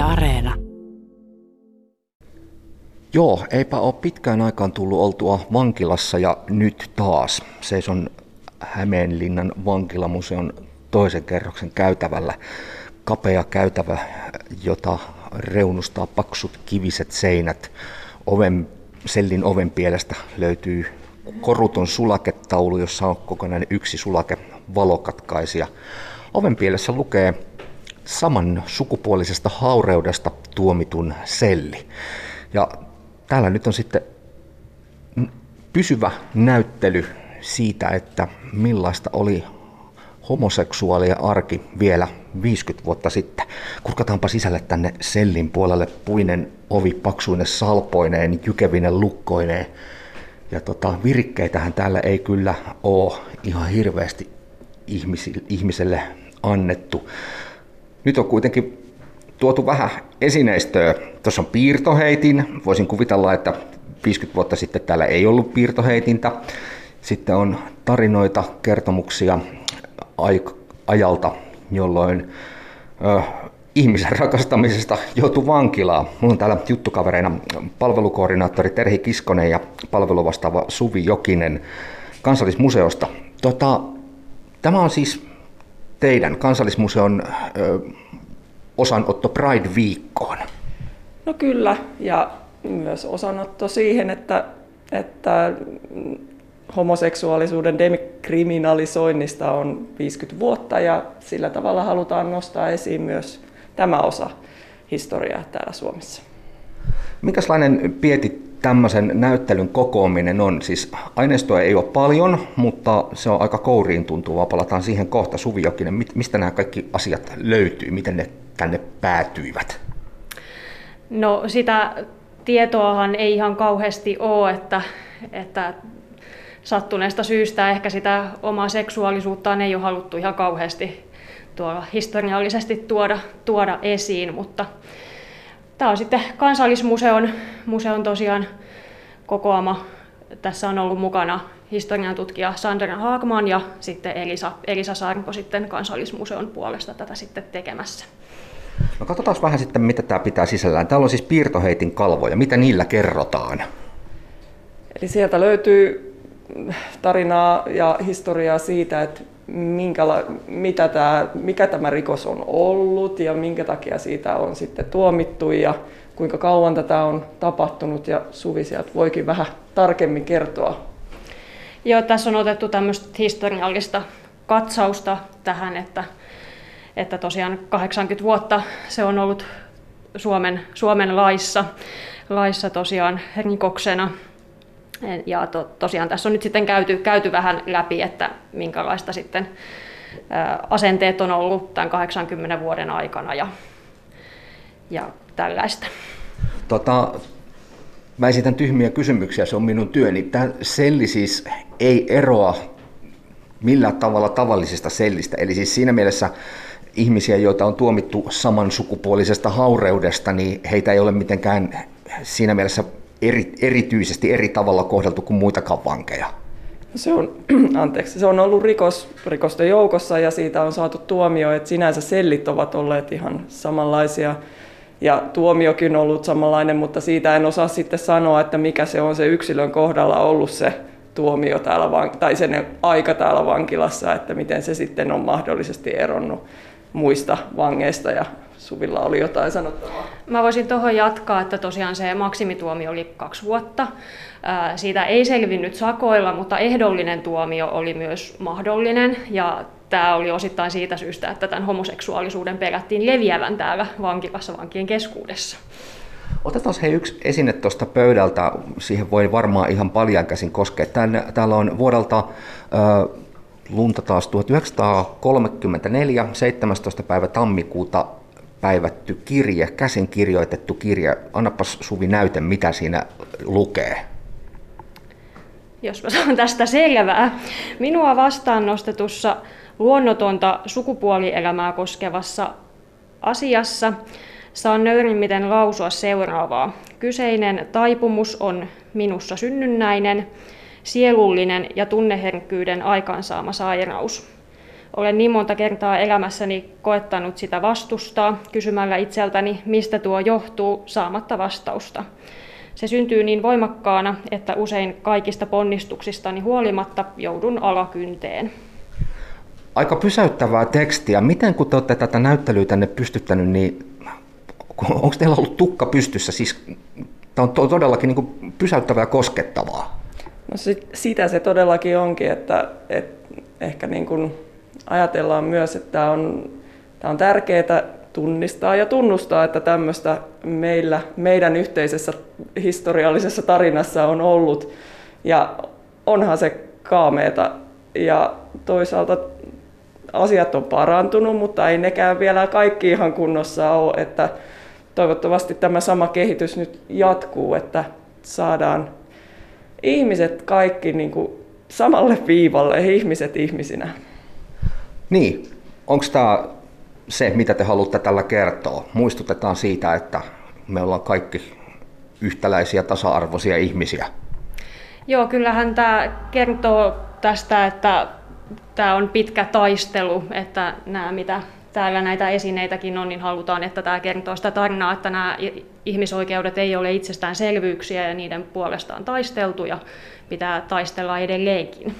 Areena. Joo, eipä ole pitkään aikaan tullut oltua vankilassa ja nyt taas. Seison Hämeenlinnan vankilamuseon toisen kerroksen käytävällä. Kapea käytävä, jota reunustaa paksut kiviset seinät. Oven, sellin oven pielestä löytyy koruton sulaketaulu, jossa on kokonainen yksi sulake valokatkaisia. Oven pielessä lukee saman sukupuolisesta haureudesta tuomitun selli. Ja täällä nyt on sitten pysyvä näyttely siitä, että millaista oli homoseksuaalia arki vielä 50 vuotta sitten. Kurkataanpa sisälle tänne sellin puolelle puinen ovi paksuinen salpoineen, jykevinen lukkoineen. Ja tota, virikkeitähän täällä ei kyllä ole ihan hirveästi ihmiselle annettu. Nyt on kuitenkin tuotu vähän esineistöä. Tuossa on piirtoheitin. Voisin kuvitella, että 50 vuotta sitten täällä ei ollut piirtoheitintä. Sitten on tarinoita, kertomuksia ajalta, jolloin ö, ihmisen rakastamisesta joutui vankilaan. Mulla on täällä juttukavereina palvelukoordinaattori Terhi Kiskonen ja palveluvastaava Suvi Jokinen kansallismuseosta. Tota, tämä on siis teidän kansallismuseon ö, osanotto Pride-viikkoon. No kyllä, ja myös osanotto siihen, että, että homoseksuaalisuuden dekriminalisoinnista on 50 vuotta ja sillä tavalla halutaan nostaa esiin myös tämä osa historiaa täällä Suomessa. Minkälainen Pieti tämmöisen näyttelyn kokoaminen on? Siis aineistoa ei ole paljon, mutta se on aika kouriin tuntuvaa. Palataan siihen kohta. Suvi Jokinen, mistä nämä kaikki asiat löytyy? Miten ne tänne päätyivät? No sitä tietoahan ei ihan kauheasti ole, että, että sattuneesta syystä ehkä sitä omaa seksuaalisuuttaan ei ole haluttu ihan kauheasti tuolla historiallisesti tuoda, tuoda esiin, mutta tämä on sitten kansallismuseon museon tosiaan kokoama. Tässä on ollut mukana historian tutkija Sandra Haagman ja sitten Elisa, Elisa Sarko sitten kansallismuseon puolesta tätä sitten tekemässä. No katsotaan vähän sitten, mitä tämä pitää sisällään. Täällä on siis piirtoheitin kalvoja. Mitä niillä kerrotaan? Eli sieltä löytyy tarinaa ja historiaa siitä, että minkäla, mitä tämä, mikä tämä rikos on ollut ja minkä takia siitä on sitten tuomittu ja kuinka kauan tätä on tapahtunut ja Suvi sieltä voikin vähän tarkemmin kertoa. Joo, tässä on otettu tämmöistä historiallista katsausta tähän, että, että tosiaan 80 vuotta se on ollut Suomen, Suomen laissa, laissa tosiaan rikoksena ja to, tosiaan tässä on nyt sitten käyty, käyty vähän läpi, että minkälaista sitten asenteet on ollut tämän 80 vuoden aikana ja, ja tällaista. Tota, mä esitän tyhmiä kysymyksiä, se on minun työni. Tämä selli siis ei eroa millään tavalla tavallisesta sellistä. Eli siis siinä mielessä ihmisiä, joita on tuomittu samansukupuolisesta haureudesta, niin heitä ei ole mitenkään siinä mielessä eri, erityisesti eri tavalla kohdeltu kuin muitakaan vankeja? Se on, anteeksi, se on ollut rikos, rikosten joukossa ja siitä on saatu tuomio, että sinänsä sellit ovat olleet ihan samanlaisia ja tuomiokin on ollut samanlainen, mutta siitä en osaa sitten sanoa, että mikä se on se yksilön kohdalla ollut se tuomio täällä, tai sen aika täällä vankilassa, että miten se sitten on mahdollisesti eronnut muista vangeista ja Suvilla oli jotain sanottavaa. Mä voisin tuohon jatkaa, että tosiaan se maksimituomio oli kaksi vuotta. Siitä ei selvinnyt sakoilla, mutta ehdollinen tuomio oli myös mahdollinen. Ja tämä oli osittain siitä syystä, että tämän homoseksuaalisuuden pelättiin leviävän täällä vankilassa vankien keskuudessa. Otetaan hei yksi esine tuosta pöydältä, siihen voi varmaan ihan paljon käsin koskea. Tän, täällä on vuodelta äh, lunta taas 1934, 17. päivä tammikuuta päivätty kirje, käsin kirjoitettu kirje. Annapas Suvi näyte, mitä siinä lukee. Jos mä saan tästä selvää. Minua vastaan nostetussa luonnotonta sukupuolielämää koskevassa asiassa saan nöyrimmiten lausua seuraavaa. Kyseinen taipumus on minussa synnynnäinen, sielullinen ja tunneherkkyyden aikaansaama sairaus. Olen niin monta kertaa elämässäni koettanut sitä vastustaa kysymällä itseltäni, mistä tuo johtuu saamatta vastausta. Se syntyy niin voimakkaana, että usein kaikista ponnistuksistani huolimatta joudun alakynteen. Aika pysäyttävää tekstiä. Miten kun te olette tätä näyttelyä tänne pystyttänyt, niin onko teillä ollut tukka pystyssä? Siis tämä on todellakin niin kuin pysäyttävää ja koskettavaa. No sit, sitä se todellakin onkin, että, että ehkä niin kuin ajatellaan myös, että tämä on, tämä on tärkeää tunnistaa ja tunnustaa, että tämmöistä meillä, meidän yhteisessä historiallisessa tarinassa on ollut. Ja onhan se kaameeta ja toisaalta asiat on parantunut, mutta ei nekään vielä kaikki ihan kunnossa ole, että toivottavasti tämä sama kehitys nyt jatkuu, että saadaan ihmiset kaikki niin kuin samalle viivalle, ihmiset ihmisinä. Niin, onko tämä se, mitä te haluatte tällä kertoa? Muistutetaan siitä, että me ollaan kaikki yhtäläisiä, tasa-arvoisia ihmisiä. Joo, kyllähän tämä kertoo tästä, että tämä on pitkä taistelu, että nämä mitä täällä näitä esineitäkin on, niin halutaan, että tämä kertoo sitä tarinaa, että nämä ihmisoikeudet ei ole itsestäänselvyyksiä ja niiden puolesta on taisteltu ja pitää taistella edelleenkin.